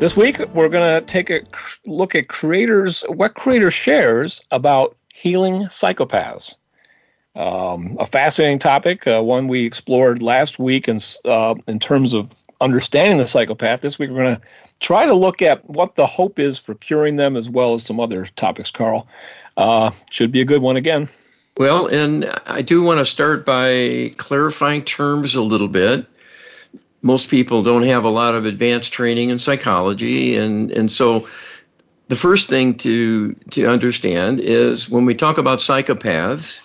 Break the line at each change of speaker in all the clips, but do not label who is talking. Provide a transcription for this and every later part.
This week, we're going to take a look at creators, what creator shares about healing psychopaths. Um, a fascinating topic, uh, one we explored last week in, uh, in terms of understanding the psychopath. This week, we're going to try to look at what the hope is for curing them, as well as some other topics, Carl. Uh, should be a good one again.
Well, and I do want to start by clarifying terms a little bit most people don't have a lot of advanced training in psychology and and so the first thing to to understand is when we talk about psychopaths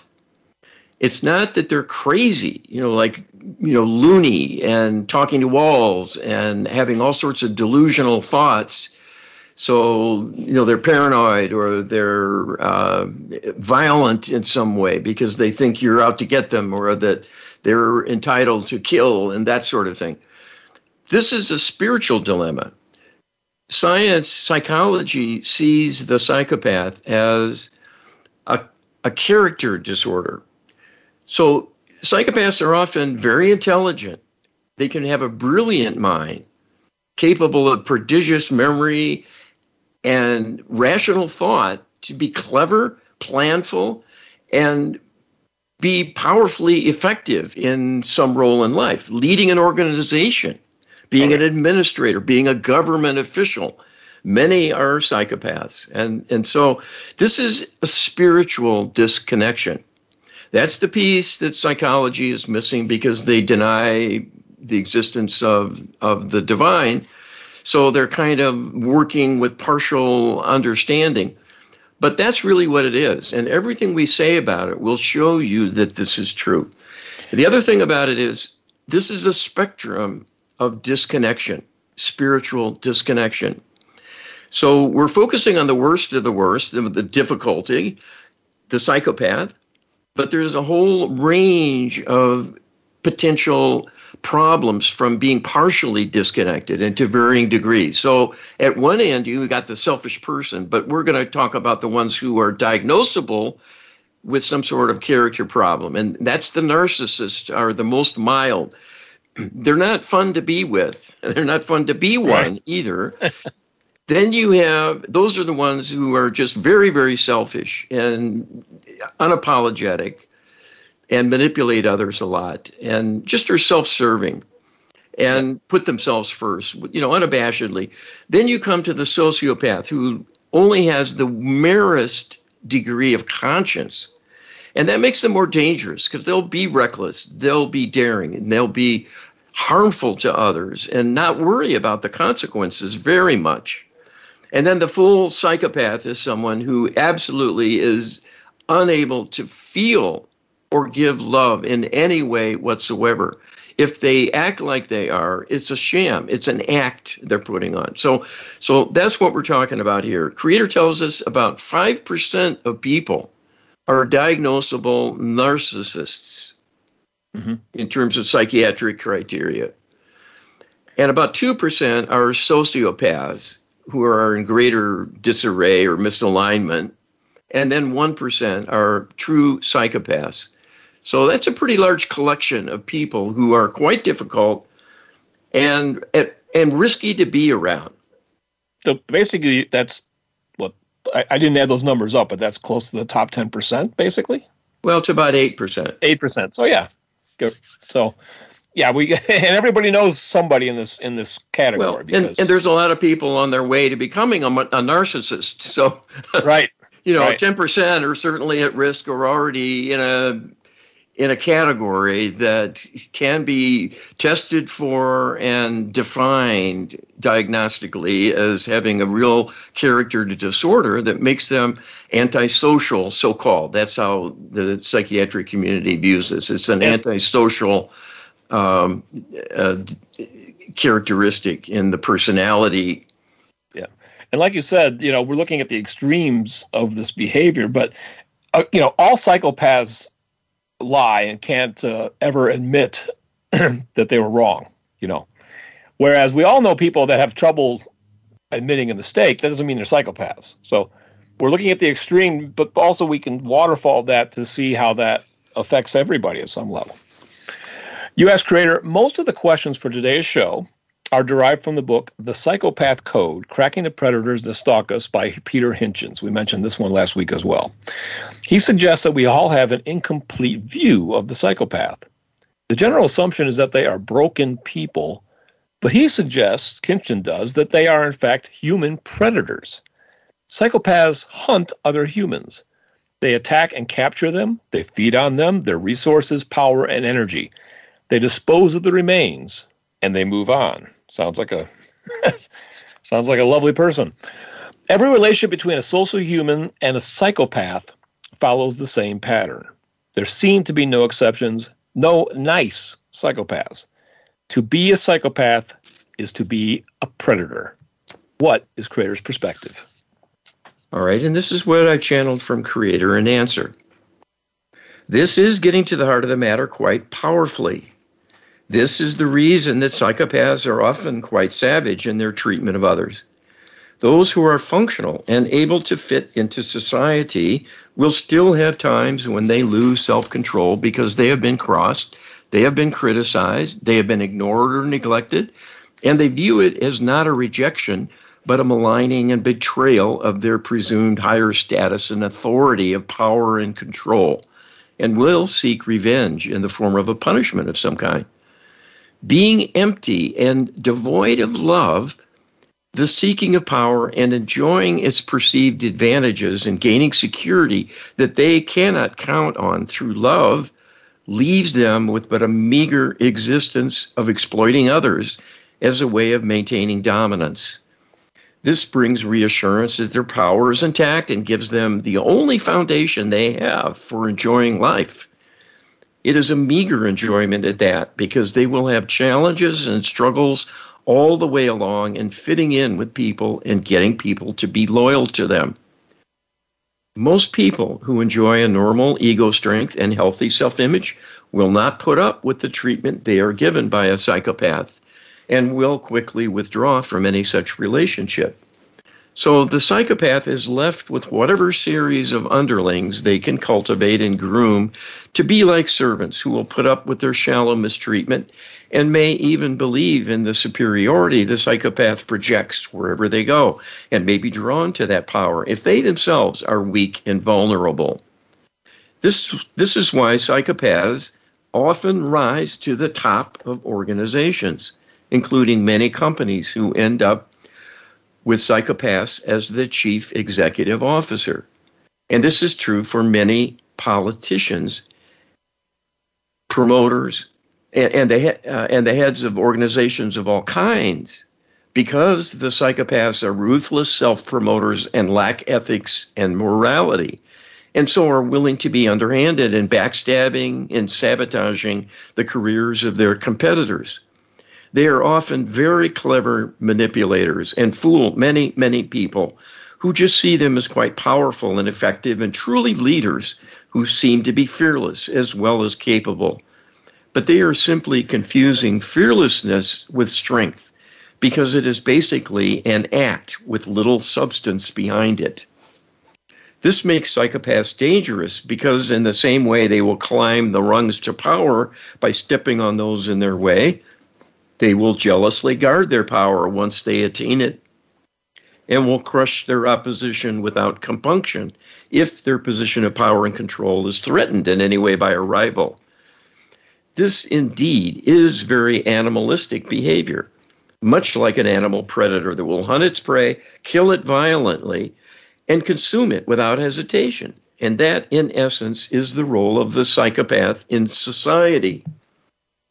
it's not that they're crazy you know like you know loony and talking to walls and having all sorts of delusional thoughts so you know they're paranoid or they're uh, violent in some way because they think you're out to get them or that they're entitled to kill and that sort of thing. This is a spiritual dilemma. Science, psychology sees the psychopath as a, a character disorder. So psychopaths are often very intelligent. They can have a brilliant mind, capable of prodigious memory and rational thought to be clever, planful, and be powerfully effective in some role in life, leading an organization, being an administrator, being a government official. Many are psychopaths. And, and so this is a spiritual disconnection. That's the piece that psychology is missing because they deny the existence of, of the divine. So they're kind of working with partial understanding. But that's really what it is. And everything we say about it will show you that this is true. The other thing about it is this is a spectrum of disconnection, spiritual disconnection. So we're focusing on the worst of the worst, the, difficulty, the psychopath, but there's a whole range of potential problems from being partially disconnected and to varying degrees. So at one end, you've got the selfish person, but we're going to talk about the ones who are diagnosable with some sort of character problem. And that's the narcissists are the most mild. They're not fun to be with. They're not fun to be one right. either. then you have those are the ones who are just very, very selfish and unapologetic and manipulate others a lot and just are self-serving and put themselves first, you know, unabashedly. Then you come to the sociopath who only has the merest degree of conscience. And that makes them more dangerous because they'll be reckless, they'll be daring, and they'll be harmful to others and not worry about the consequences very much. And then the full psychopath is someone who absolutely is unable to feel or give love in any way whatsoever. If they act like they are, it's a sham. It's an act they're putting on. So, so that's what we're talking about here. Creator tells us about five percent of people are diagnosable narcissists mm-hmm. in terms of psychiatric criteria, and about two percent are sociopaths who are in greater disarray or misalignment, and then one percent are true psychopaths. So that's a pretty large collection of people who are quite difficult and and risky to be around.
So basically, that's what I, I didn't add those numbers up, but that's close to the top ten percent, basically.
Well, it's about eight percent.
Eight percent. So yeah, good. So yeah, we and everybody knows somebody in this in this category.
Well, because, and, and there's a lot of people on their way to becoming a, a narcissist. So
right,
you know, ten right. percent are certainly at risk or already in a in a category that can be tested for and defined diagnostically as having a real character disorder that makes them antisocial, so called. That's how the psychiatric community views this. It's an antisocial um, uh, characteristic in the personality yeah.
And like you said, you know, we're looking at the extremes of this behavior, but uh, you know, all psychopaths lie and can't uh, ever admit that they were wrong. You know, whereas we all know people that have trouble admitting a mistake. That doesn't mean they're psychopaths. So we're looking at the extreme, but also we can waterfall that to see how that affects everybody at some level. U.S. creator, most of the questions for today's show are derived from the book The Psychopath Code Cracking the Predators That Stalk Us by Pieter Hintjens. We mentioned this one last week as well. He suggests that we all have an incomplete view of the psychopath. The general assumption is that they are broken people, but he suggests, Hintjens does, that they are in fact human predators. Psychopaths hunt other humans. They attack and capture them, they feed on them, their resources, power, and energy. They dispose of the remains and they move on. Sounds like a sounds like a lovely person. Every relationship between a social human and a psychopath follows the same pattern. There seem to be no exceptions, no nice psychopaths. To be a psychopath is to be a predator. What is Creator's perspective?
All right, and this is what I channeled from Creator and Answer. This is getting to the heart of the matter quite powerfully. This is the reason that psychopaths are often quite savage in their treatment of others. Those who are functional and able to fit into society will still have times when they lose self control because they have been crossed, they have been criticized, they have been ignored or neglected, and they view it as not a rejection, but a maligning and betrayal of their presumed higher status and authority of power and control, and will seek revenge in the form of a punishment of some kind. Being empty and devoid of love, the seeking of power and enjoying its perceived advantages and gaining security that they cannot count on through love leaves them with but a meager existence of exploiting others as a way of maintaining dominance. This brings reassurance that their power is intact and gives them the only foundation they have for enjoying life. It is a meager enjoyment at that because they will have challenges and struggles all the way along and fitting in with people and getting people to be loyal to them. Most people who enjoy a normal ego strength and healthy self image will not put up with the treatment they are given by a psychopath and will quickly withdraw from any such relationship. So the psychopath is left with whatever series of underlings they can cultivate and groom to be like servants who will put up with their shallow mistreatment and may even believe in the superiority the psychopath projects wherever they go and may be drawn to that power if they themselves are weak and vulnerable. This, this is why psychopaths often rise to the top of organizations, including many companies who end up with psychopaths as the chief executive officer. And this is true for many politicians, promoters, and, and, the, uh, and the heads of organizations of all kinds. Because the psychopaths are ruthless self promoters and lack ethics and morality, and so are willing to be underhanded and backstabbing and sabotaging the careers of their competitors. They are often very clever manipulators and fool many, many people who just see them as quite powerful and effective and truly leaders who seem to be fearless as well as capable. But they are simply confusing fearlessness with strength because it is basically an act with little substance behind it. This makes psychopaths dangerous because, in the same way they will climb the rungs to power by stepping on those in their way, they will jealously guard their power once they attain it and will crush their opposition without compunction if their position of power and control is threatened in any way by a rival. This indeed is very animalistic behavior, much like an animal predator that will hunt its prey, kill it violently, and consume it without hesitation. And that, in essence, is the role of the psychopath in society.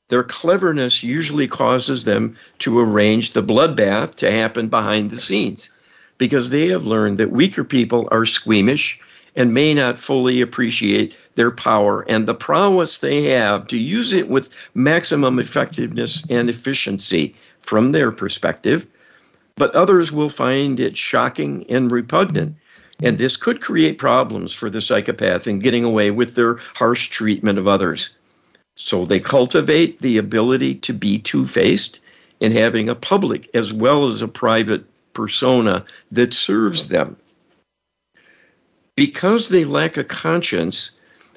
Their cleverness usually causes them to arrange the bloodbath to happen behind the scenes because they have learned that weaker people are squeamish and may not fully appreciate their power and the prowess they have to use it with maximum effectiveness and efficiency from their perspective. but others will find it shocking and repugnant. And this could create problems for the psychopath in getting away with their harsh treatment of others. So they cultivate the ability to be two faced in having a public as well as a private persona that serves them. Because they lack a conscience,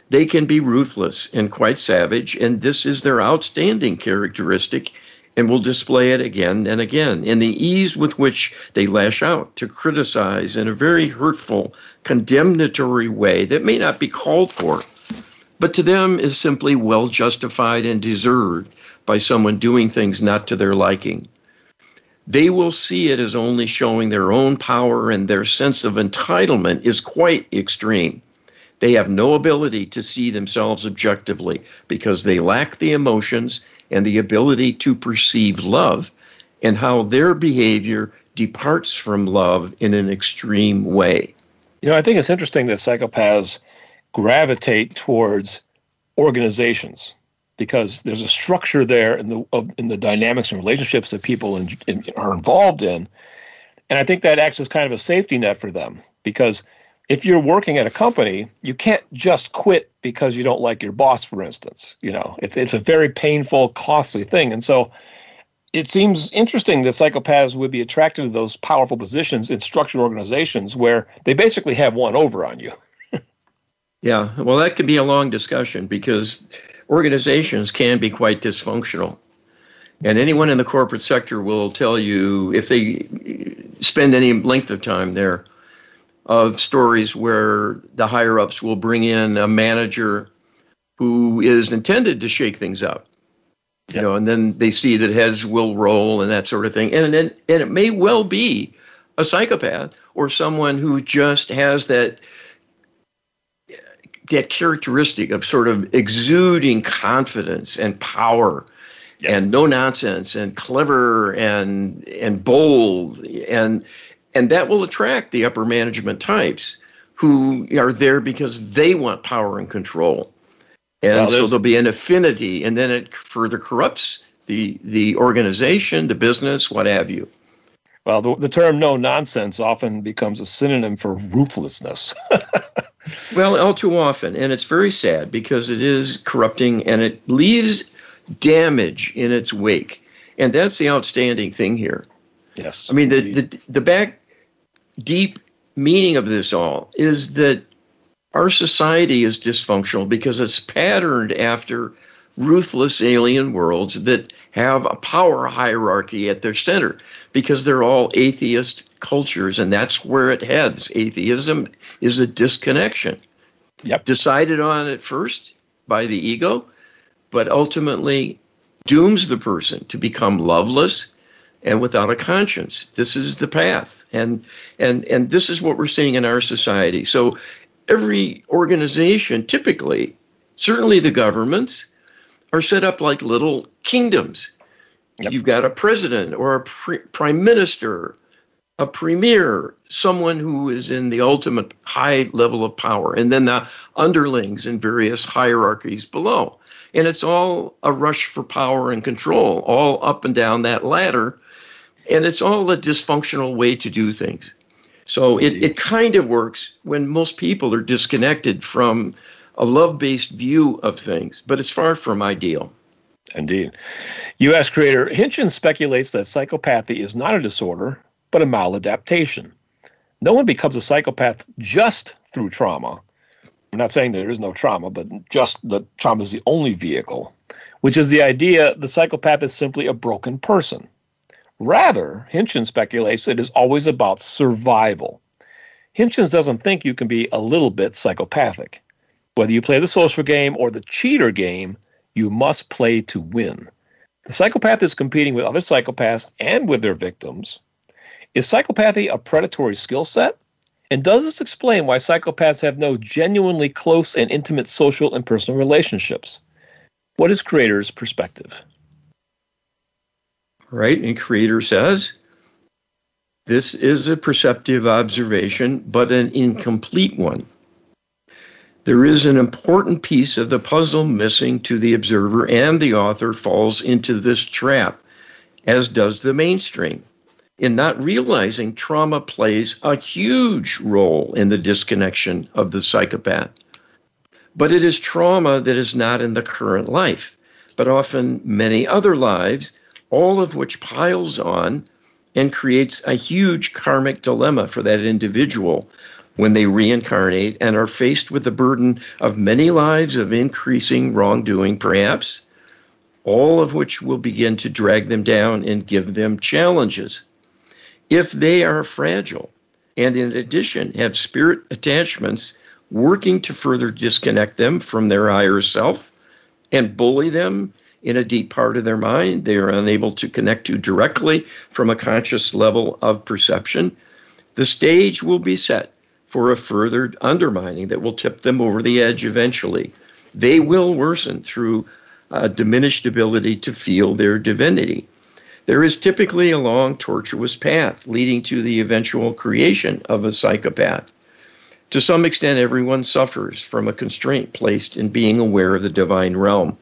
they can be ruthless and quite savage, and this is their outstanding characteristic and will display it again and again in the ease with which they lash out to criticize in a very hurtful, condemnatory way that may not be called for, but to them is simply well justified and deserved by someone doing things not to their liking. They will see it as only showing their own power, and their sense of entitlement is quite extreme. They have no ability to see themselves objectively because they lack the emotions and the ability to perceive love and how their behavior departs from love in an extreme way.
You know, I think it's interesting that psychopaths gravitate towards organizations because there's a structure there in the of, in the dynamics and relationships that people in, in, are involved in, and I think that acts as kind of a safety net for them because if you're working at a company, you can't just quit because you don't like your boss, for instance. You know, it's it's a very painful, costly thing, and so it seems interesting that psychopaths would be attracted to those powerful positions in structured organizations where they basically have one over on you.
yeah, well, that could be a long discussion because organizations can be quite dysfunctional. And anyone in the corporate sector will tell you if they spend any length of time there of stories where the higher ups will bring in a manager who is intended to shake things up. You know, and then they see that heads will roll and that sort of thing. And, and, and it may well be a psychopath or someone who just has that that characteristic of sort of exuding confidence and power and no nonsense and clever and and bold and and that will attract the upper management types who are there because they want power and control. And well, so there'll be an affinity, and then it further corrupts the the organization, the business, what have you.
Well, the, the term "no nonsense" often becomes a synonym for ruthlessness.
well, all too often, and it's very sad because it is corrupting and it leaves damage in its wake, and that's the outstanding thing here.
Yes,
I mean the the the back deep meaning of this all is that our society is dysfunctional because it's patterned after ruthless alien worlds that have a power hierarchy at their center because they're all atheist cultures and that's where it heads. Atheism is a disconnection.
Yep.
decided on at first by the ego but ultimately dooms the person to become loveless and without a conscience. This is the path. And and and this is what we're seeing in our society. So every organization typically certainly the governments are set up like little kingdoms. Yep. you've got a president or a pre- prime minister a premier, someone who is in the ultimate high level of power, and then the underlings in various hierarchies below. And it's all a rush for power and control, all up and down that ladder and it's all a dysfunctional way to do things. So it, it kind of works when most people are disconnected from a love based view of things, but it's far from ideal.
Indeed. U.S. creator Hintjens speculates that psychopathy is not a disorder, but a maladaptation. No one becomes a psychopath just through trauma. I'm not saying there is no trauma, but just that trauma is the only vehicle, which is the idea the psychopath is simply a broken person. Rather, Hintjens speculates it is always about survival. Hintjens doesn't think you can be a little bit psychopathic. Whether you play the social game or the cheater game, you must play to win. The psychopath is competing with other psychopaths and with their victims. Is psychopathy a predatory skill set? And does this explain why psychopaths have no genuinely close and intimate social and personal relationships? What is Creator's perspective?
right? And Creator says, this is a perceptive observation, but an incomplete one. There is an important piece of the puzzle missing to the observer, and the author falls into this trap, as does the mainstream. In not realizing trauma plays a huge role in the disconnection of the psychopath. But it is trauma that is not in the current life, but often many other lives, all of which piles on and creates a huge karmic dilemma for that individual when they reincarnate and are faced with the burden of many lives of increasing wrongdoing, perhaps, all of which will begin to drag them down and give them challenges. If they are fragile and, in addition, have spirit attachments working to further disconnect them from their higher self and bully them in a deep part of their mind they are unable to connect to directly from a conscious level of perception, the stage will be set for a further undermining that will tip them over the edge eventually. They will worsen through a diminished ability to feel their divinity. There is typically a long, tortuous path leading to the eventual creation of a psychopath. To some extent, everyone suffers from a constraint placed in being aware of the divine realm.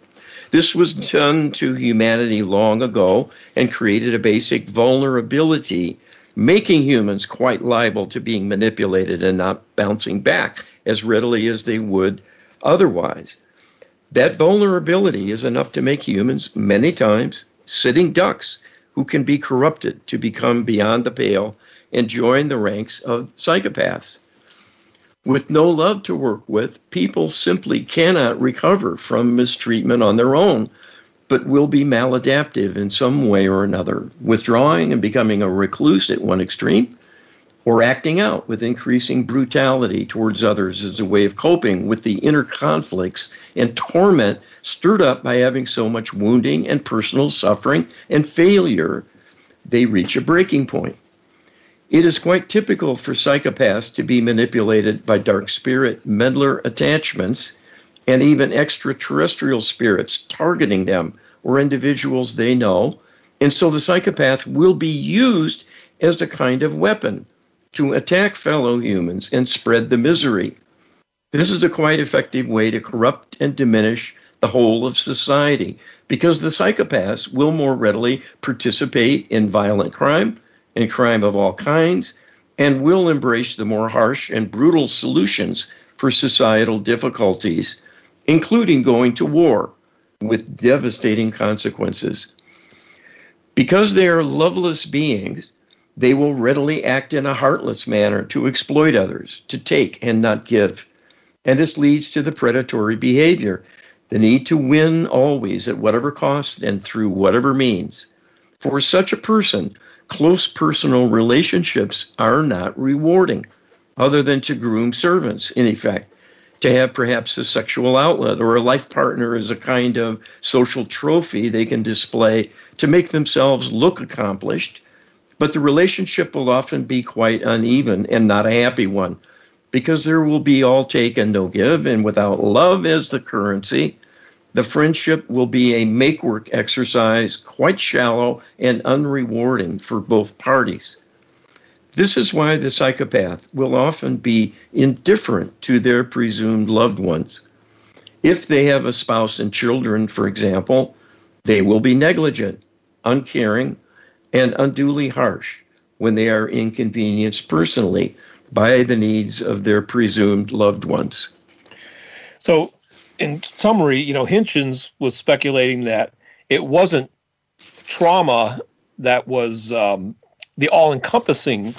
This was done to humanity long ago and created a basic vulnerability, making humans quite liable to being manipulated and not bouncing back as readily as they would otherwise. That vulnerability is enough to make humans, many times, sitting ducks who can be corrupted to become beyond the pale and join the ranks of psychopaths. With no love to work with, people simply cannot recover from mistreatment on their own, but will be maladaptive in some way or another, withdrawing and becoming a recluse at one extreme, or acting out with increasing brutality towards others as a way of coping with the inner conflicts and torment stirred up by having so much wounding and personal suffering and failure, they reach a breaking point. It is quite typical for psychopaths to be manipulated by dark spirit meddler attachments and even extraterrestrial spirits targeting them or individuals they know. And so the psychopath will be used as a kind of weapon to attack fellow humans and spread the misery. This is a quite effective way to corrupt and diminish the whole of society because the psychopaths will more readily participate in violent crime and crime of all kinds, and will embrace the more harsh and brutal solutions for societal difficulties, including going to war with devastating consequences. Because they are loveless beings, they will readily act in a heartless manner to exploit others, to take and not give. And this leads to the predatory behavior, the need to win always at whatever cost and through whatever means. For such a person, close personal relationships are not rewarding, other than to groom servants, in effect, to have perhaps a sexual outlet or a life partner as a kind of social trophy they can display to make themselves look accomplished. But the relationship will often be quite uneven and not a happy one because there will be all take and no give, and without love as the currency, the friendship will be a make work exercise, quite shallow and unrewarding for both parties. This is why the psychopath will often be indifferent to their presumed loved ones. If they have a spouse and children, for example, they will be negligent, uncaring, and unduly harsh when they are inconvenienced personally by the needs of their presumed loved ones.
So, in summary, you know, Hintjens was speculating that it wasn't trauma that was um, the all-encompassing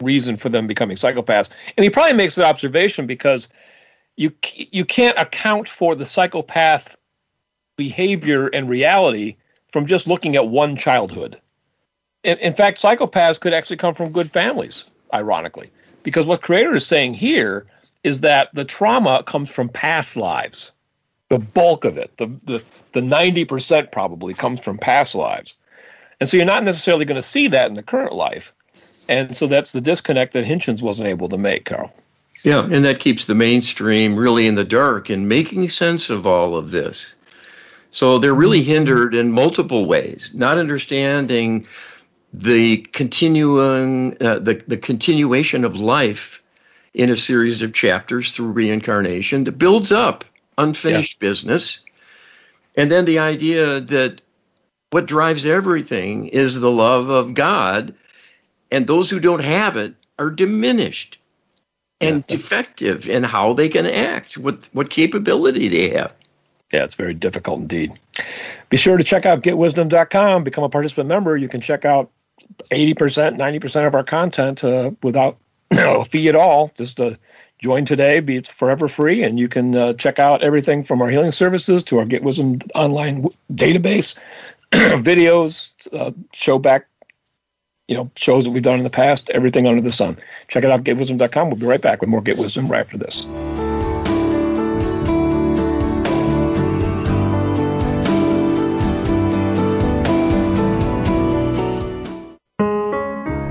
reason for them becoming psychopaths, and he probably makes that observation because you you can't account for the psychopath behavior and reality from just looking at one childhood. In, in fact, psychopaths could actually come from good families, ironically, because what Creator is saying here is that the trauma comes from past lives. The bulk of it, the the the 90% probably comes from past lives. And so you're not necessarily going to see that in the current life. And so that's the disconnect that Hintjens wasn't able to make, Carl.
Yeah, and that keeps the mainstream really in the dark and making sense of all of this. So they're really mm-hmm. hindered in multiple ways, not understanding the continuing uh, the, the continuation of life in a series of chapters through reincarnation that builds up unfinished yeah. business. And then the idea that what drives everything is the love of God and those who don't have it are diminished and
Yeah.
defective in how they can act, what what capability they have.
Yeah, it's very difficult indeed. Be sure to check out getwisdom.com, become a participant member. You can check out 80%, 90% of our content uh, without a fee at all. Just uh, join today, be it's forever free, and you can uh, check out everything from our healing services to our Get Wisdom online w- database, videos, uh, show back, you know, shows that we've done in the past, everything under the sun. Check it out, getwisdom.com. We'll be right back with more Get Wisdom right after this.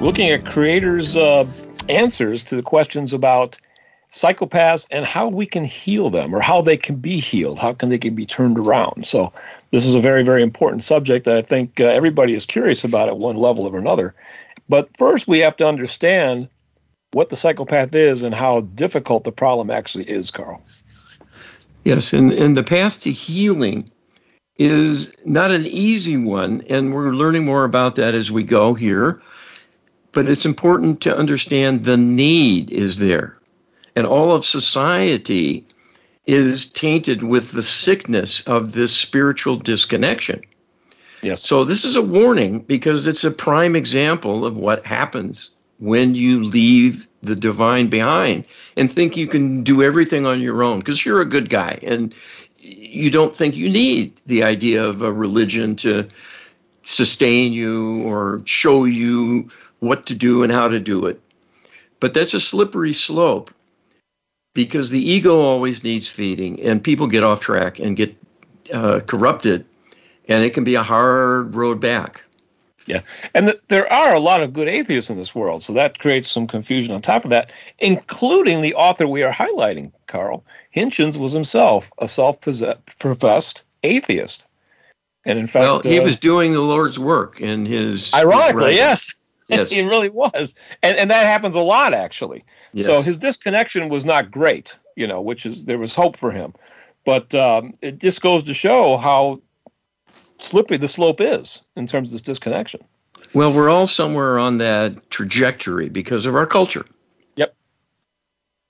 Looking at creators' uh, answers to the questions about psychopaths and how we can heal them or how they can be healed, how can they can be turned around. So this is a very, very important subject that I think uh, everybody is curious about at one level or another. But first, we have to understand what the psychopath is and how difficult the problem actually is, Carl.
Yes, and, and the path to healing is not an easy one, and we're learning more about that as we go here. But it's important to understand the need is there. And all of society is tainted with the sickness of this spiritual disconnection.
Yes.
So, this is a warning because it's a prime example of what happens when you leave the divine behind and think you can do everything on your own because you're a good guy and you don't think you need the idea of a religion to sustain you or show you what to do and how to do it. But that's a slippery slope because the ego always needs feeding and people get off track and get uh, corrupted and it can be a hard road back.
Yeah. And th- there are a lot of good atheists in this world. So that creates some confusion on top of that, including the author we are highlighting, Carl. Hintjens was himself a self professed atheist. And in fact,
well, he
uh,
was doing the Lord's work in his.
ironically,
his
yes.
Yes.
he really was. And, and that happens a lot, actually.
Yes.
So his disconnection was not great, you know, which is there was hope for him. But um, it just goes to show how slippery the slope is in terms of this disconnection.
Well, we're all somewhere on that trajectory because of our culture. Yep.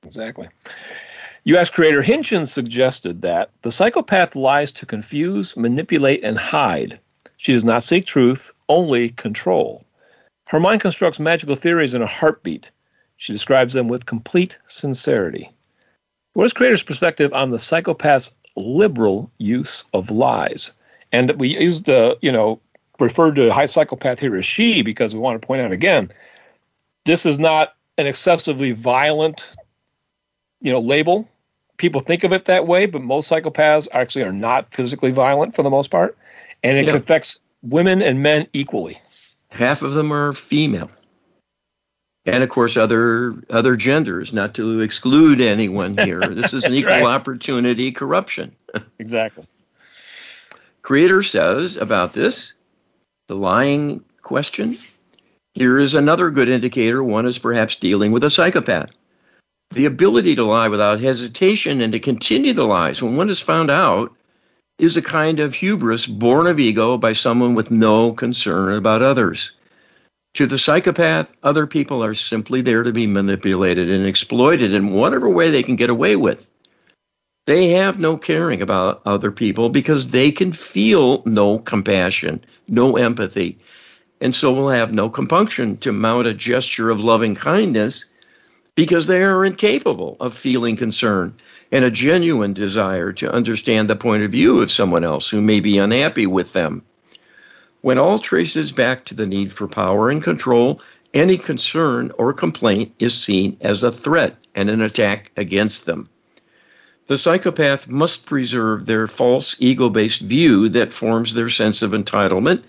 Exactly. U.S. creator Hintjens suggested that the psychopath lies to confuse, manipulate, and hide. She does not seek truth, only control. Her mind constructs magical theories in a heartbeat. She describes them with complete sincerity. What is creator's perspective on the psychopath's liberal use of lies? And we used the, you know, referred to high psychopath here as she because we want to point out again, this is not an excessively violent, you know, label. People think of it that way, but most psychopaths actually are not physically violent for the most part, and it
Yeah.
affects women and men equally.
Half of them are female. And of course, other other genders. Not to exclude anyone here. This is an equal
right.
opportunity corruption.
Exactly.
Creator says about this, the lying question, Here is another good indicator one is perhaps dealing with a psychopath. The ability to lie without hesitation and to continue the lies when one is found out is a kind of hubris born of ego by someone with no concern about others. To the psychopath, other people are simply there to be manipulated and exploited in whatever way they can get away with. They have no caring about other people because they can feel no compassion, no empathy, and so will have no compunction to mount a gesture of loving kindness because they are incapable of feeling concern and a genuine desire to understand the point of view of someone else who may be unhappy with them. When all traces back to the need for power and control, any concern or complaint is seen as a threat and an attack against them. The psychopath must preserve their false ego based view that forms their sense of entitlement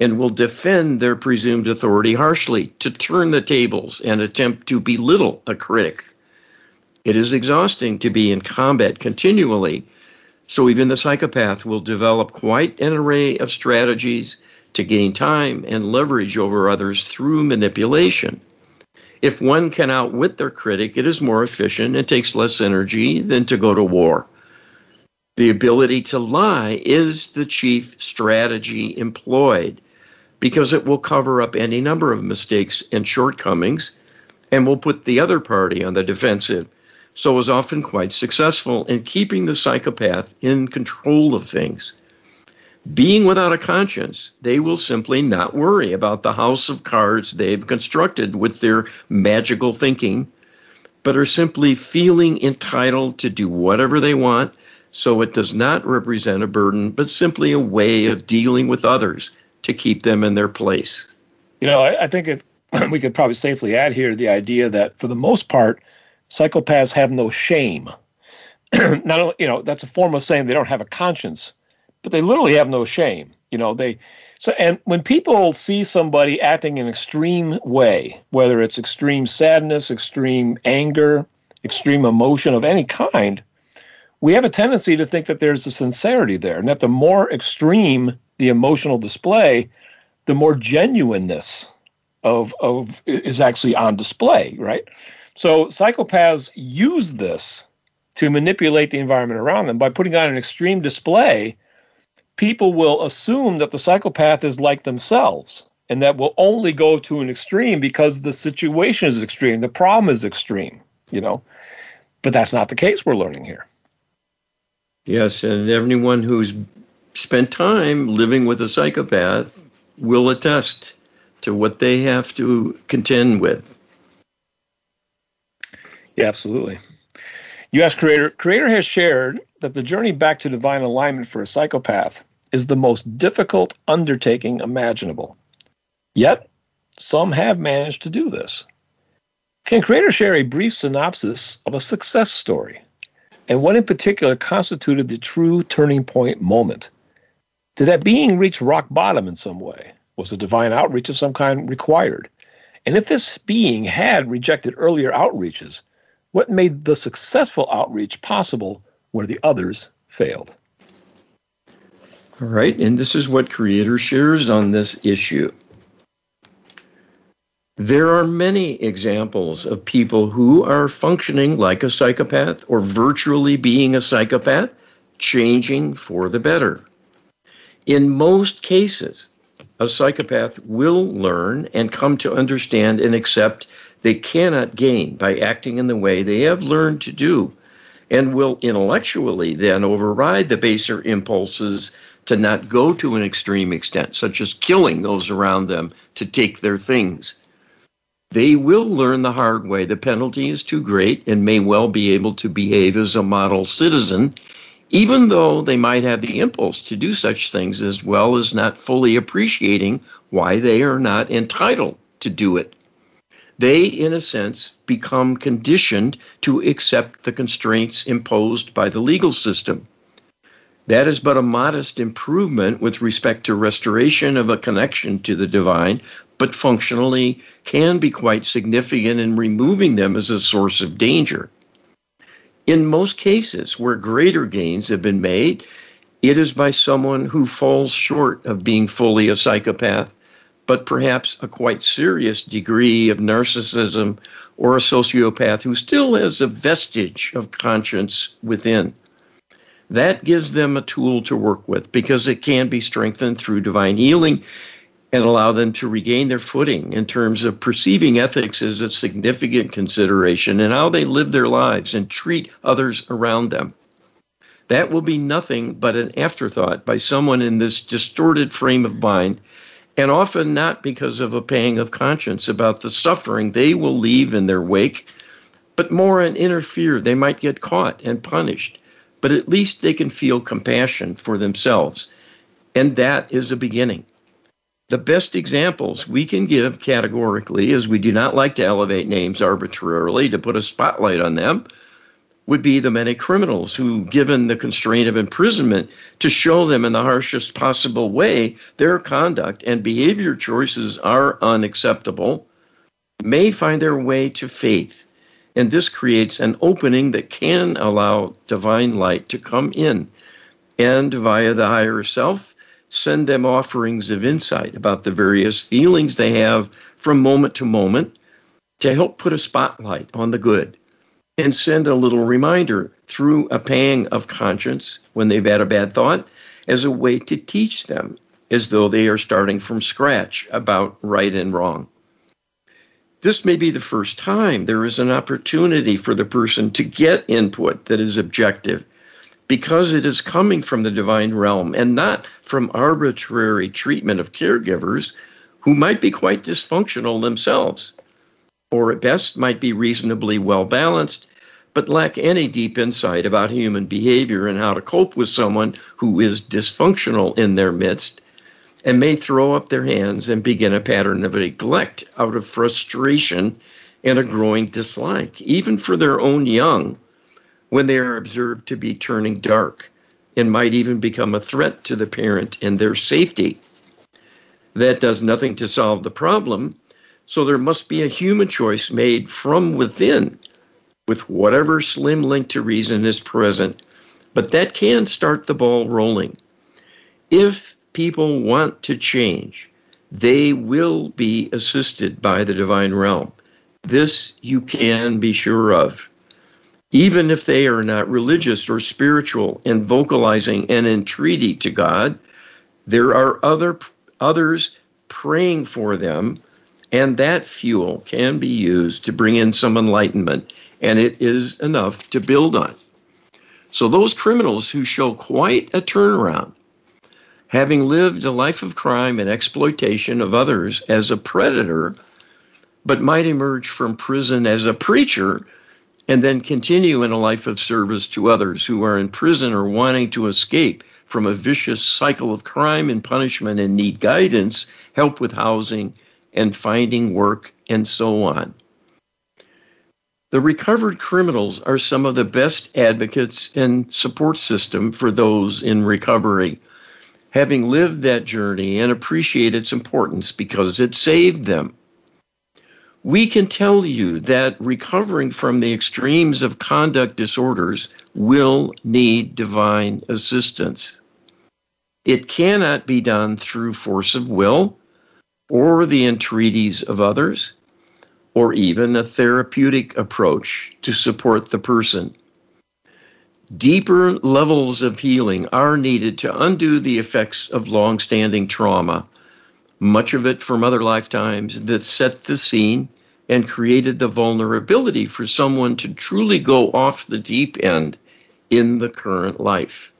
and will defend their presumed authority harshly to turn the tables and attempt to belittle a critic. It is exhausting to be in combat continually, so even the psychopath will develop quite an array of strategies to gain time and leverage over others through manipulation. If one can outwit their critic, it is more efficient and takes less energy than to go to war. The ability to lie is the chief strategy employed because it will cover up any number of mistakes and shortcomings and will put the other party on the defensive. So is often quite successful in keeping the psychopath in control of things. Being without a conscience, they will simply not worry about the house of cards they've constructed with their magical thinking, but are simply feeling entitled to do whatever they want. So it does not represent a burden, but simply a way of dealing with others to keep them in their place.
You know, I, I think it's, we could probably safely add here the idea that for the most part, psychopaths have no shame. Not only, you know, that's a form of saying they don't have a conscience but they literally have no shame. You know, they so and when people see somebody acting in an extreme way, whether it's extreme sadness, extreme anger, extreme emotion of any kind, we have a tendency to think that there's a sincerity there, and that the more extreme the emotional display, the more genuineness of of is actually on display, right? So psychopaths use this to manipulate the environment around them by putting on an extreme display people will assume that the psychopath is like themselves and that will only go to an extreme because the situation is extreme, the problem is extreme, you know. But that's not the case we're learning here.
Yes, and everyone who's spent time living with a psychopath will attest to what they have to contend with.
Yeah, absolutely. U.S. Creator Creator has shared that the journey back to divine alignment for a psychopath is the most difficult undertaking imaginable. Yet, some have managed to do this. Can Creator share a brief synopsis of a success story? And what in particular constituted the true turning point moment? Did that being reach rock bottom in some way? Was a divine outreach of some kind required? And if this being had rejected earlier outreaches, what made the successful outreach possible where the others failed?
All right, and this is what Creator shares on this issue. There are many examples of people who are functioning like a psychopath or virtually being a psychopath, changing for the better. In most cases, a psychopath will learn and come to understand and accept they cannot gain by acting in the way they have learned to do, and will intellectually then override the baser impulses to not go to an extreme extent, such as killing those around them to take their things. They will learn the hard way. The penalty is too great and may well be able to behave as a model citizen, even though they might have the impulse to do such things as well as not fully appreciating why they are not entitled to do it. They, in a sense, become conditioned to accept the constraints imposed by the legal system. That is but a modest improvement with respect to restoration of a connection to the divine, but functionally can be quite significant in removing them as a source of danger. In most cases where greater gains have been made, it is by someone who falls short of being fully a psychopath, but perhaps a quite serious degree of narcissism or a sociopath who still has a vestige of conscience within. That gives them a tool to work with because it can be strengthened through divine healing and allow them to regain their footing in terms of perceiving ethics as a significant consideration and how they live their lives and treat others around them. That will be nothing but an afterthought by someone in this distorted frame of mind, and often not because of a pang of conscience about the suffering they will leave in their wake, but more an inner fear they might get caught and punished. But at least they can feel compassion for themselves, and that is a beginning. The best examples we can give categorically, as we do not like to elevate names arbitrarily to put a spotlight on them, would be the many criminals who, given the constraint of imprisonment, to show them in the harshest possible way their conduct and behavior choices are unacceptable, may find their way to faith. And this creates an opening that can allow divine light to come in and, via the higher self, send them offerings of insight about the various feelings they have from moment to moment to help put a spotlight on the good and send a little reminder through a pang of conscience when they've had a bad thought as a way to teach them as though they are starting from scratch about right and wrong. This may be the first time there is an opportunity for the person to get input that is objective because it is coming from the divine realm and not from arbitrary treatment of caregivers who might be quite dysfunctional themselves, or at best might be reasonably well balanced but lack any deep insight about human behavior and how to cope with someone who is dysfunctional in their midst and may throw up their hands and begin a pattern of neglect out of frustration and a growing dislike, even for their own young, when they are observed to be turning dark and might even become a threat to the parent and their safety. That does nothing to solve the problem, so there must be a human choice made from within with whatever slim link to reason is present, but that can start the ball rolling. If people want to change, they will be assisted by the divine realm. This you can be sure of. Even if they are not religious or spiritual and vocalizing an entreaty to God, there are other others praying for them, and that fuel can be used to bring in some enlightenment and it is enough to build on. So, those criminals who show quite a turnaround, having lived a life of crime and exploitation of others as a predator, but might emerge from prison as a preacher and then continue in a life of service to others who are in prison or wanting to escape from a vicious cycle of crime and punishment and need guidance, help with housing, and finding work, and so on. The recovered criminals are some of the best advocates and support system for those in recovery, having lived that journey and appreciate its importance because it saved them. We can tell you that recovering from the extremes of conduct disorders will need divine assistance. It cannot be done through force of will or the entreaties of others or even a therapeutic approach to support the person. Deeper levels of healing are needed to undo the effects of long-standing trauma, much of it from other lifetimes that set the scene and created the vulnerability for someone to truly go off the deep end in the current life.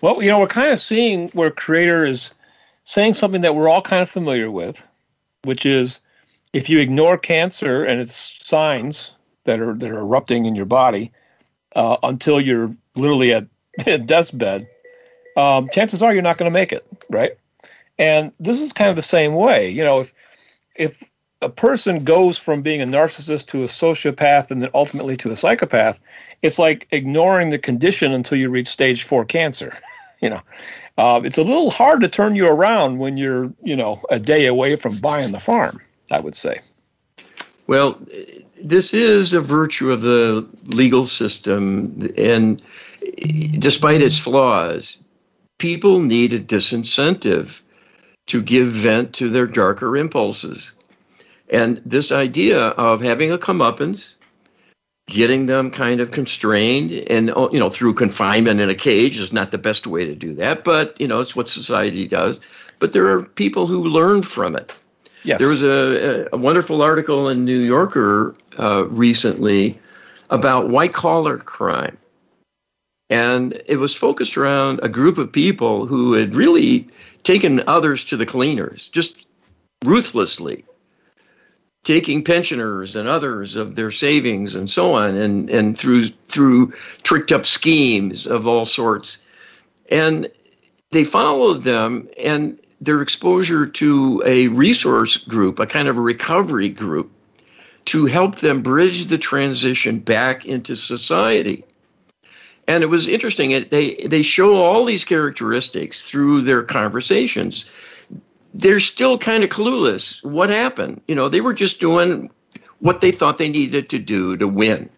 Well, you know, we're kind of seeing where Creator is saying something that we're all kind of familiar with, which is if you ignore cancer and its signs that are that are erupting in your body uh, until you're literally at, at death's bed, um, chances are you're not going to make it, right? And this is kind of the same way. You know, if if a person goes from being a narcissist to a sociopath and then ultimately to a psychopath, it's like ignoring the condition until you reach stage four cancer. you know, uh, it's a little hard to turn you around when you're, you know, a day away from buying the farm. I would say.
Well, this is a virtue of the legal system, and despite its flaws, people need a disincentive to give vent to their darker impulses. And this idea of having a comeuppance, getting them kind of constrained and you know through confinement in a cage is not the best way to do that but you know it's what society does. But there are people who learn from it.
Yes.
There was a, a wonderful article in New Yorker uh, recently about white collar crime. And it was focused around a group of people who had really taken others to the cleaners just ruthlessly taking pensioners and others of their savings and so on and and through through tricked up schemes of all sorts. And they followed them and their exposure to a resource group a kind of a recovery group to help them bridge the transition back into society and it was interesting it, they they show all these characteristics through their conversations they're still kind of clueless. What happened? You know, they were just doing what they thought they needed to do to win.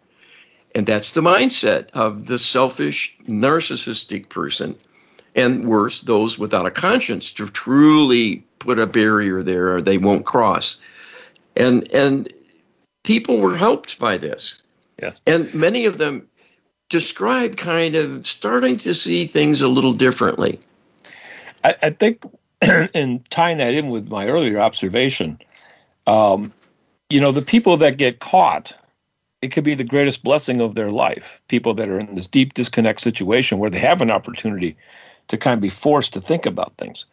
And that's the mindset of the selfish, narcissistic person. And worse, those without a conscience to truly put a barrier there or they won't cross. And and people were helped by this.
Yes.
And many of them described kind of starting to see things a little differently.
I, I think and tying that in with my earlier observation, um, you know, the people that get caught, it could be the greatest blessing of their life. People that are in this deep disconnect situation where they have an opportunity to kind of be forced to think about things.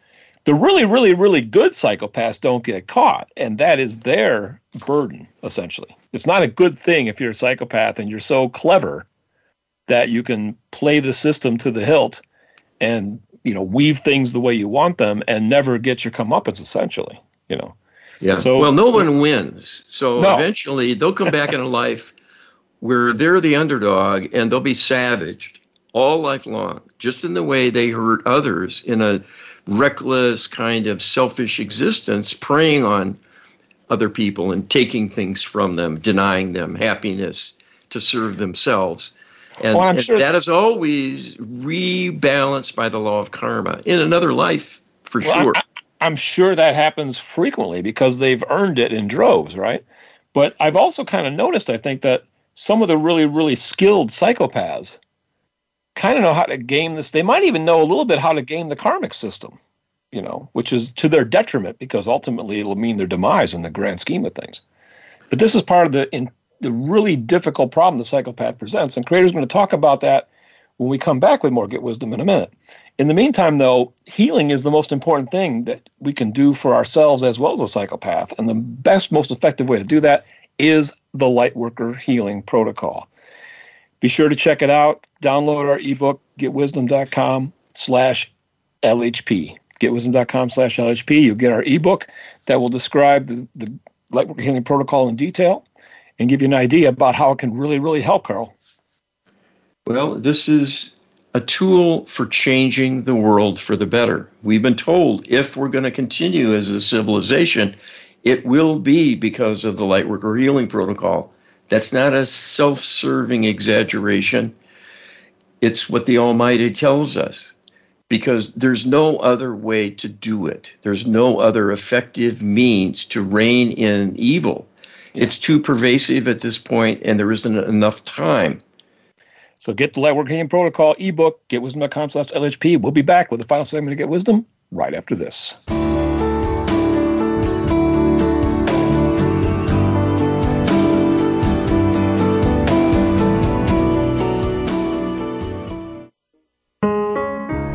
The really, really, really good psychopaths don't get caught, and that is their burden, essentially. It's not a good thing if you're a psychopath and you're so clever that you can play the system to the hilt and you know weave things the way you want them and never get your comeuppance essentially you know?
Yeah. So well no one wins. So no. eventually they'll come back in a life where they're the underdog and they'll be savaged all life long just in the way they hurt others in a reckless kind of selfish existence preying on other people and taking things from them denying them happiness to serve themselves and, and sure that is always rebalanced by the law of karma in another life, for well, sure.
I, I'm sure that happens frequently because they've earned it in droves, right? But I've also kind of noticed, I think, that some of the really, really skilled psychopaths kind of know how to game this. They might even know a little bit how to game the karmic system, you know, which is to their detriment because ultimately it'll mean their demise in the grand scheme of things. But this is part of the in, the really difficult problem the psychopath presents. And Creator's going to talk about that when we come back with more Get Wisdom in a minute. In the meantime, though, healing is the most important thing that we can do for ourselves as well as a psychopath. And the best, most effective way to do that is the Lightworker Healing Protocol. Be sure to check it out. Download our ebook, getwisdom.com slash LHP. Getwisdom.com slash LHP. You'll get our ebook that will describe the, the Lightworker Healing Protocol in detail and give you an idea about how it can really, really help, Carl.
Well, this is a tool for changing the world for the better. We've been told if we're going to continue as a civilization, it will be because of the Lightworker Healing Protocol. That's not a self serving exaggeration. It's what the Almighty tells us because there's no other way to do it. There's no other effective means to rein in evil it's too pervasive at this point, and there isn't enough time.
So get the Lightwork Healing Protocol ebook, getwisdom.com slash LHP. We'll be back with the final segment of Get Wisdom right after this.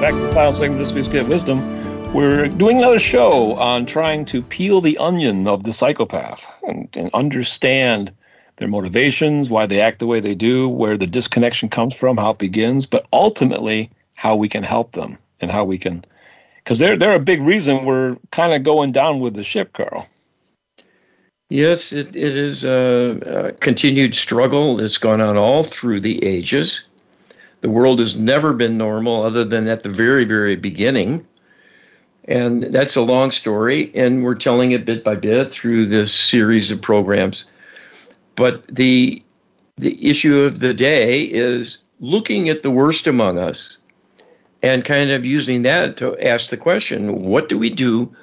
Back to the final segment of this week's Get Wisdom. We're doing another show on trying to peel the onion of the psychopath and, and understand their motivations, why they act the way they do, where the disconnection comes from, how it begins, but ultimately how we can help them and how we can, because they're they're a big reason we're kind of going down with the ship, Carl.
Yes, it, it is a, a continued struggle that's gone on all through the ages. The world has never been normal other than at the very, very beginning. And that's a long story, and we're telling it bit by bit through this series of programs. But the the issue of the day is looking at the worst among us and kind of using that to ask the question, what do we do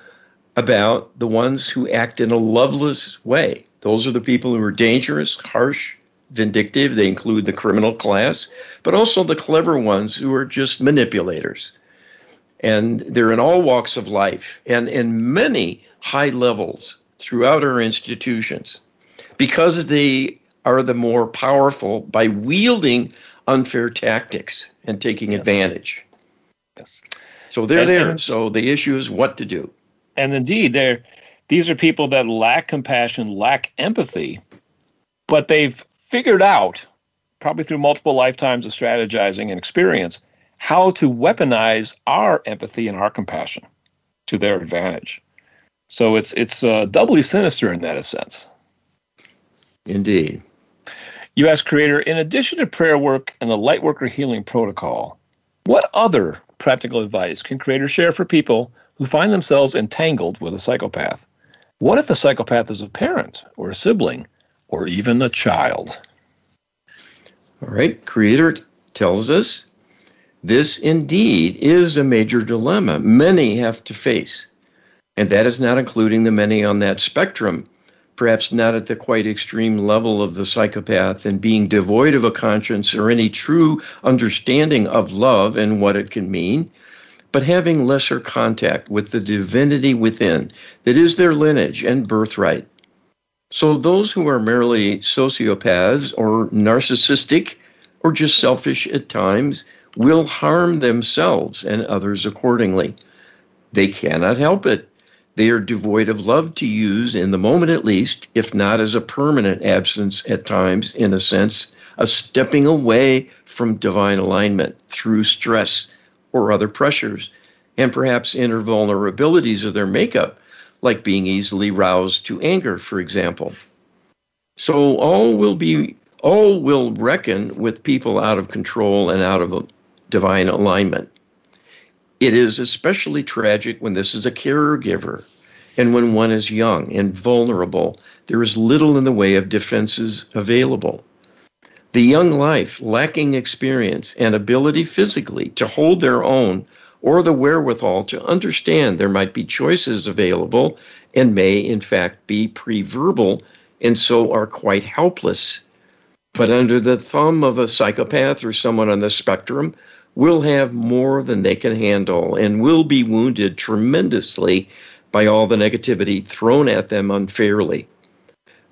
about the ones who act in a loveless way? Those are the people who are dangerous, harsh, vindictive. They include the criminal class, but also the clever ones who are just manipulators. And they're in all walks of life and in many high levels throughout our institutions because they are the more powerful by wielding unfair tactics and taking yes. advantage. Yes. So they're and, there. And, so the issue is what to do.
And indeed, they're these are people that lack compassion, lack empathy, but they've figured out, probably through multiple lifetimes of strategizing and experience, how to weaponize our empathy and our compassion to their advantage. So it's it's uh, doubly sinister in that sense.
Indeed.
You ask Creator, in addition to prayer work and the Lightworker healing protocol, what other practical advice can Creator share for people who find themselves entangled with a psychopath? What if the psychopath is a parent or a sibling or even a child?
All right, Creator tells us this indeed is a major dilemma many have to face. And that is not including the many on that spectrum perhaps not at the quite extreme level of the psychopath and being devoid of a conscience or any true understanding of love and what it can mean, but having lesser contact with the divinity within that is their lineage and birthright. So, those who are merely sociopaths or narcissistic or just selfish at times will harm themselves and others accordingly. They cannot help it they are devoid of love to use in the moment at least, if not as a permanent absence at times, in a sense, a stepping away from divine alignment through stress or other pressures, and perhaps inner vulnerabilities of their makeup, like being easily roused to anger, for example. So all will be all will reckon with people out of control and out of divine alignment. It is especially tragic when this is a caregiver and when one is young and vulnerable. There is little in the way of defenses available. The young life, lacking experience and ability physically to hold their own or the wherewithal to understand there might be choices available and may, in fact, be preverbal and so are quite helpless. But under the thumb of a psychopath or someone on the spectrum, will have more than they can handle and will be wounded tremendously by all the negativity thrown at them unfairly.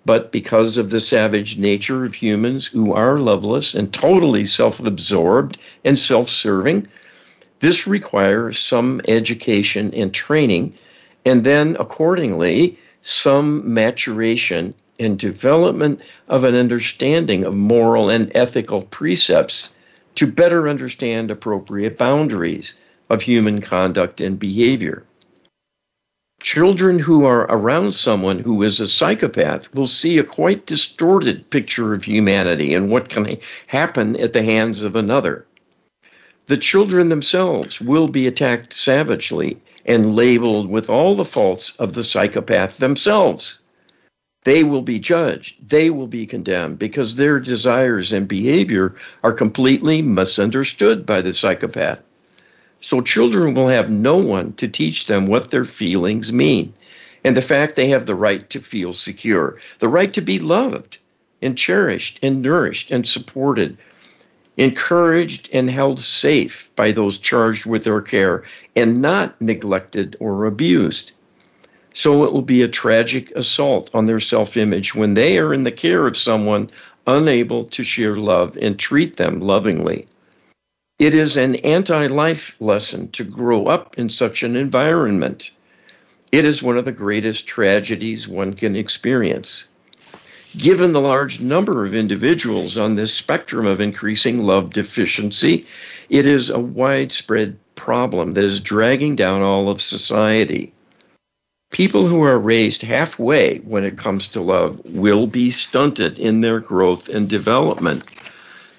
But because of the savage nature of humans who are loveless and totally self absorbed and self serving, this requires some education and training, and then accordingly, some maturation and development of an understanding of moral and ethical precepts to better understand appropriate boundaries of human conduct and behavior. Children who are around someone who is a psychopath will see a quite distorted picture of humanity and what can happen at the hands of another. The children themselves will be attacked savagely and labeled with all the faults of the psychopath themselves. They will be judged, they will be condemned because their desires and behavior are completely misunderstood by the psychopath. So children will have no one to teach them what their feelings mean and the fact they have the right to feel secure, the right to be loved and cherished and nourished and supported encouraged and held safe by those charged with their care, and not neglected or abused. So it will be a tragic assault on their self image when they are in the care of someone unable to share love and treat them lovingly. It is an anti life lesson to grow up in such an environment. It is one of the greatest tragedies one can experience. Given the large number of individuals on this spectrum of increasing love deficiency, it is a widespread problem that is dragging down all of society. People who are raised halfway when it comes to love will be stunted in their growth and development.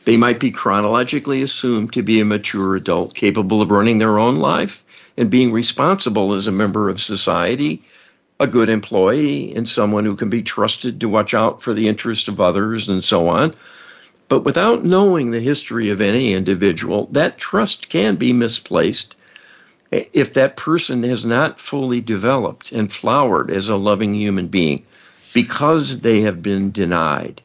They might be chronologically assumed to be a mature adult capable of running their own life and being responsible as a member of society a good employee and someone who can be trusted to watch out for the interest of others and so on. But without knowing the history of any individual, that trust can be misplaced if that person has not fully developed and flowered as a loving human being because they have been denied.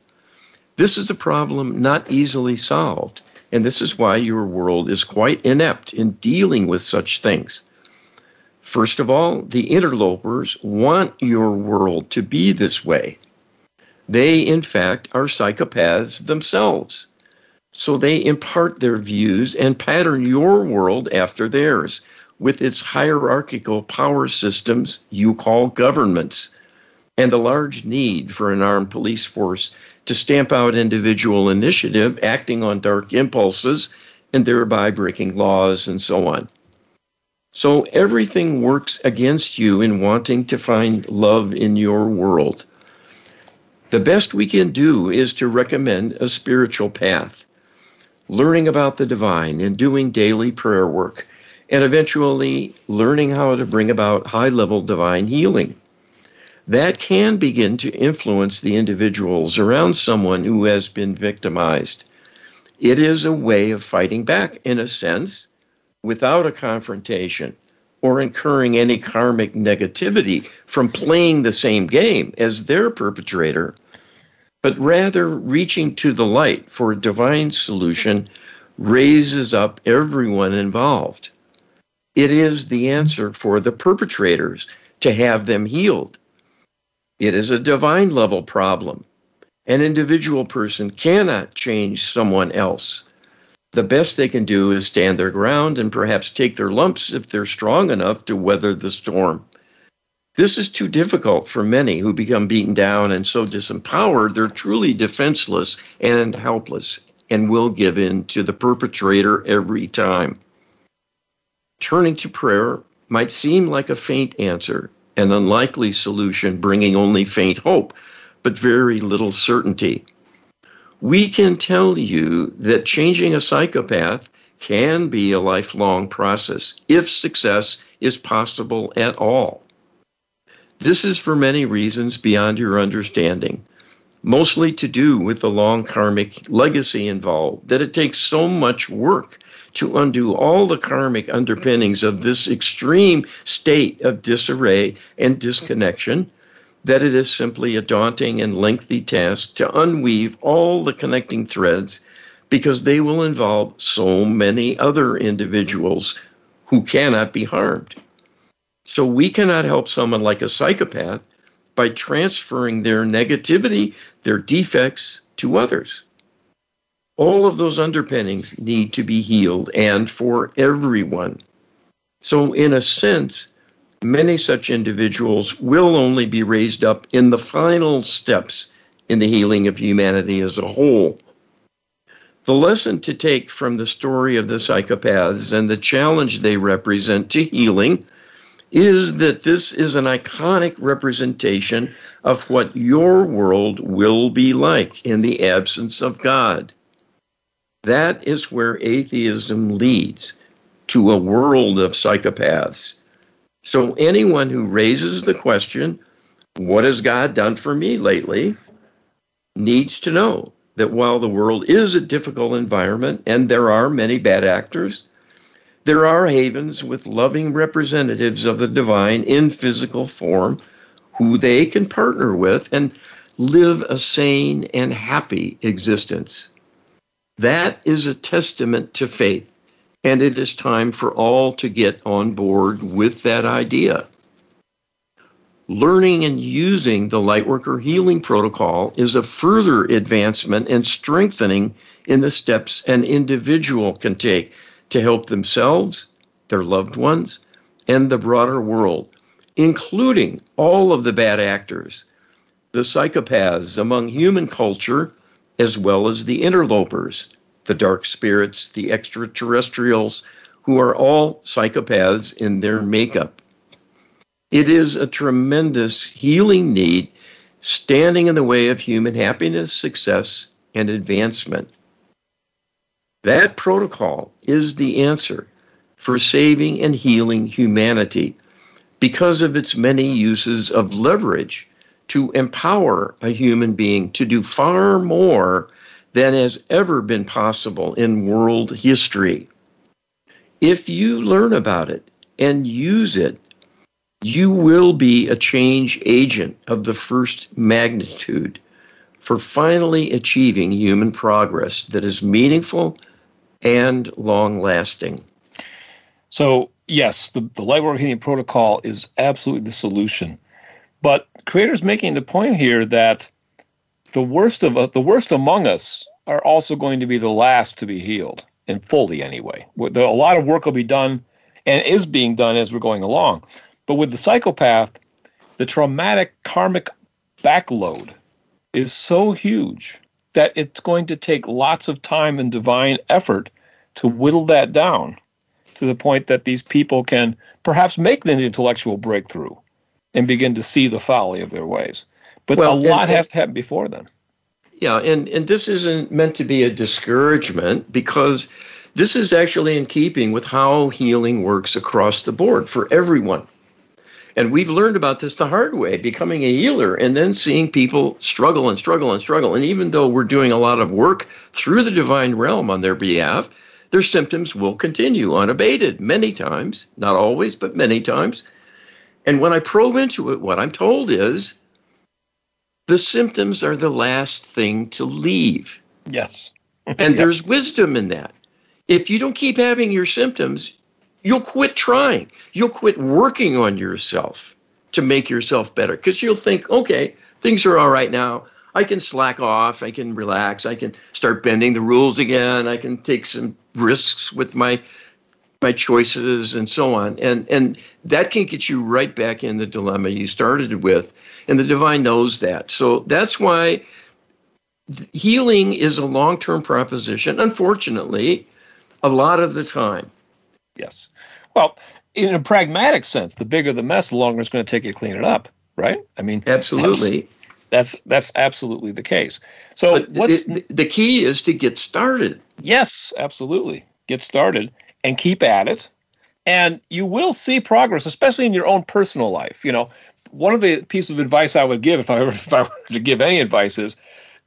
This is a problem not easily solved, and this is why your world is quite inept in dealing with such things. First of all, the interlopers want your world to be this way. They, in fact, are psychopaths themselves. So they impart their views and pattern your world after theirs with its hierarchical power systems you call governments and the large need for an armed police force to stamp out individual initiative acting on dark impulses and thereby breaking laws and so on. So everything works against you in wanting to find love in your world. The best we can do is to recommend a spiritual path, learning about the divine and doing daily prayer work, and eventually learning how to bring about high level divine healing. That can begin to influence the individuals around someone who has been victimized. It is a way of fighting back, in a sense, without a confrontation or incurring any karmic negativity from playing the same game as their perpetrator, but rather reaching to the light for a divine solution raises up everyone involved. It is the answer for the perpetrators to have them healed. It is a divine level problem. An individual person cannot change someone else the best they can do is stand their ground and perhaps take their lumps if they're strong enough to weather the storm. This is too difficult for many who become beaten down and so disempowered they're truly defenseless and helpless and will give in to the perpetrator every time. Turning to prayer might seem like a faint answer, an unlikely solution bringing only faint hope, but very little certainty we can tell you that changing a psychopath can be a lifelong process if success is possible at all. This is for many reasons beyond your understanding, mostly to do with the long karmic legacy involved, that it takes so much work to undo all the karmic underpinnings of this extreme state of disarray and disconnection that it is simply a daunting and lengthy task to unweave all the connecting threads because they will involve so many other individuals who cannot be harmed. So we cannot help someone like a psychopath by transferring their negativity, their defects to others. All of those underpinnings need to be healed and for everyone. So, in a sense, many such individuals will only be raised up in the final steps in the healing of humanity as a whole. The lesson to take from the story of the psychopaths and the challenge they represent to healing is that this is an iconic representation of what your world will be like in the absence of God. That is where atheism leads to a world of psychopaths. So, anyone who raises the question, What has God done for me lately? needs to know that while the world is a difficult environment and there are many bad actors, there are havens with loving representatives of the divine in physical form who they can partner with and live a sane and happy existence. That is a testament to faith, and it is time for all to get on board with that idea. Learning and using the Lightworker Healing Protocol is a further advancement and strengthening in the steps an individual can take to help themselves, their loved ones, and the broader world, including all of the bad actors, the psychopaths among human culture, as well as the interlopers, the dark spirits, the extraterrestrials, who are all psychopaths in their makeup. It is a tremendous healing need standing in the way of human happiness, success, and advancement. That protocol is the answer for saving and healing humanity because of its many uses of leverage to empower a human being to do far more than has ever been possible in world history. If you learn about it and use it, you will be a change agent of the first magnitude for finally achieving human progress that is meaningful and long lasting.
So, yes, the, the Lightworker Healing Protocol is absolutely the solution. But creators making the point here that the worst of us, the worst among us, are also going to be the last to be healed, and fully anyway. A lot of work will be done, and is being done as we're going along. But with the psychopath, the traumatic karmic backload is so huge that it's going to take lots of time and divine effort to whittle that down to the point that these people can perhaps make the intellectual breakthrough and begin to see the folly of their ways. But well, a lot and, has to happen before then.
Yeah, and, and this isn't meant to be a discouragement because this is actually in keeping with how healing works across the board for everyone. And we've learned about this the hard way, becoming a healer and then seeing people struggle and struggle and struggle. And even though we're doing a lot of work through the divine realm on their behalf, their symptoms will continue unabated many times, not always, but many times. And when I probe into it, what I'm told is the symptoms are the last thing to leave.
Yes.
and there's wisdom in that. If you don't keep having your symptoms, you'll quit trying. You'll quit working on yourself to make yourself better because you'll think, okay, things are all right now. I can slack off. I can relax. I can start bending the rules again. I can take some risks with my my choices and so on. And and that can get you right back in the dilemma you started with. And the divine knows that. So that's why healing is a long-term proposition. Unfortunately, a lot of the time
Yes. Well, in a pragmatic sense, the bigger the mess, the longer it's going to take you to clean it up, right? I mean,
absolutely.
That's that's, that's absolutely the case. So,
but what's the, the key is to get started.
Yes, absolutely. Get started and keep at it, and you will see progress, especially in your own personal life. You know, one of the pieces of advice I would give, if I were if I were to give any advice, is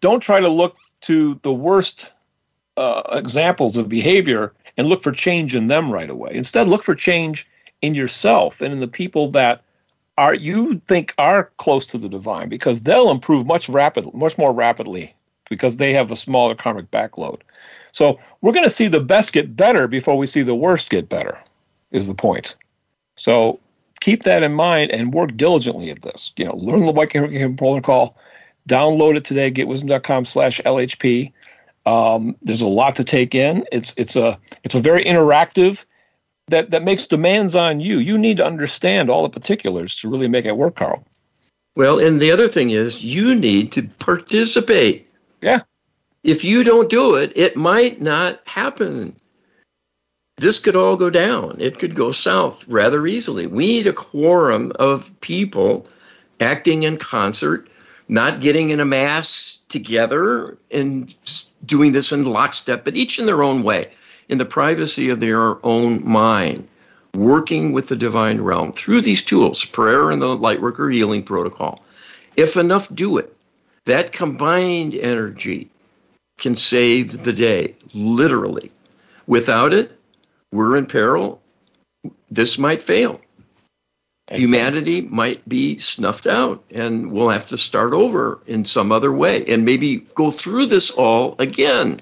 don't try to look to the worst uh, examples of behavior and look for change in them right away. Instead, look for change in yourself and in the people that are you think are close to the divine because they'll improve much rapid, much more rapidly because they have a smaller karmic backload. So we're going to see the best get better before we see the worst get better. Is the point? So keep that in mind and work diligently at this. You know, learn the White protocol, download it today, getwisdom.com slash LHP. Um, there's a lot to take in. It's it's a it's a very interactive that that makes demands on you. You need to understand all the particulars to really make it work, Carl.
Well, and the other thing is you need to participate.
Yeah.
If you don't do it, it might not happen. This could all go down. It could go south rather easily. We need a quorum of people acting in concert not getting in a mass together and doing this in lockstep, but each in their own way, in the privacy of their own mind, working with the divine realm through these tools, prayer and the Lightworker healing protocol. If enough do it, that combined energy can save the day, literally. Without it, we're in peril. This might fail. Humanity might be snuffed out, and we'll have to start over in some other way and maybe go through this all again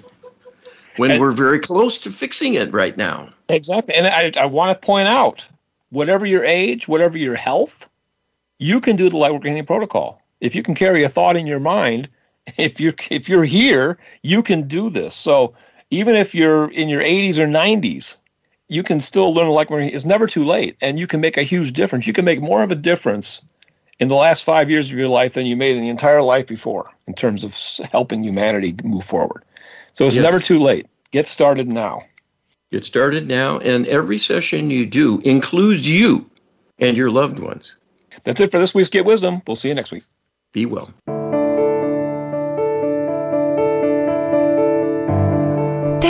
when and, we're very close to fixing it right now.
Exactly. And I, I want to point out whatever your age, whatever your health, you can do the light work healing protocol. If you can carry a thought in your mind, if you're if you're here, you can do this. So even if you're in your 80s or 90s, you can still learn like it's never too late and you can make a huge difference. You can make more of a difference in the last five years of your life than you made in the entire life before in terms of helping humanity move forward. So it's yes. never too late. Get started now.
Get started now and every session you do includes you and your loved ones.
That's it for this week's get wisdom. We'll see you next week.
Be well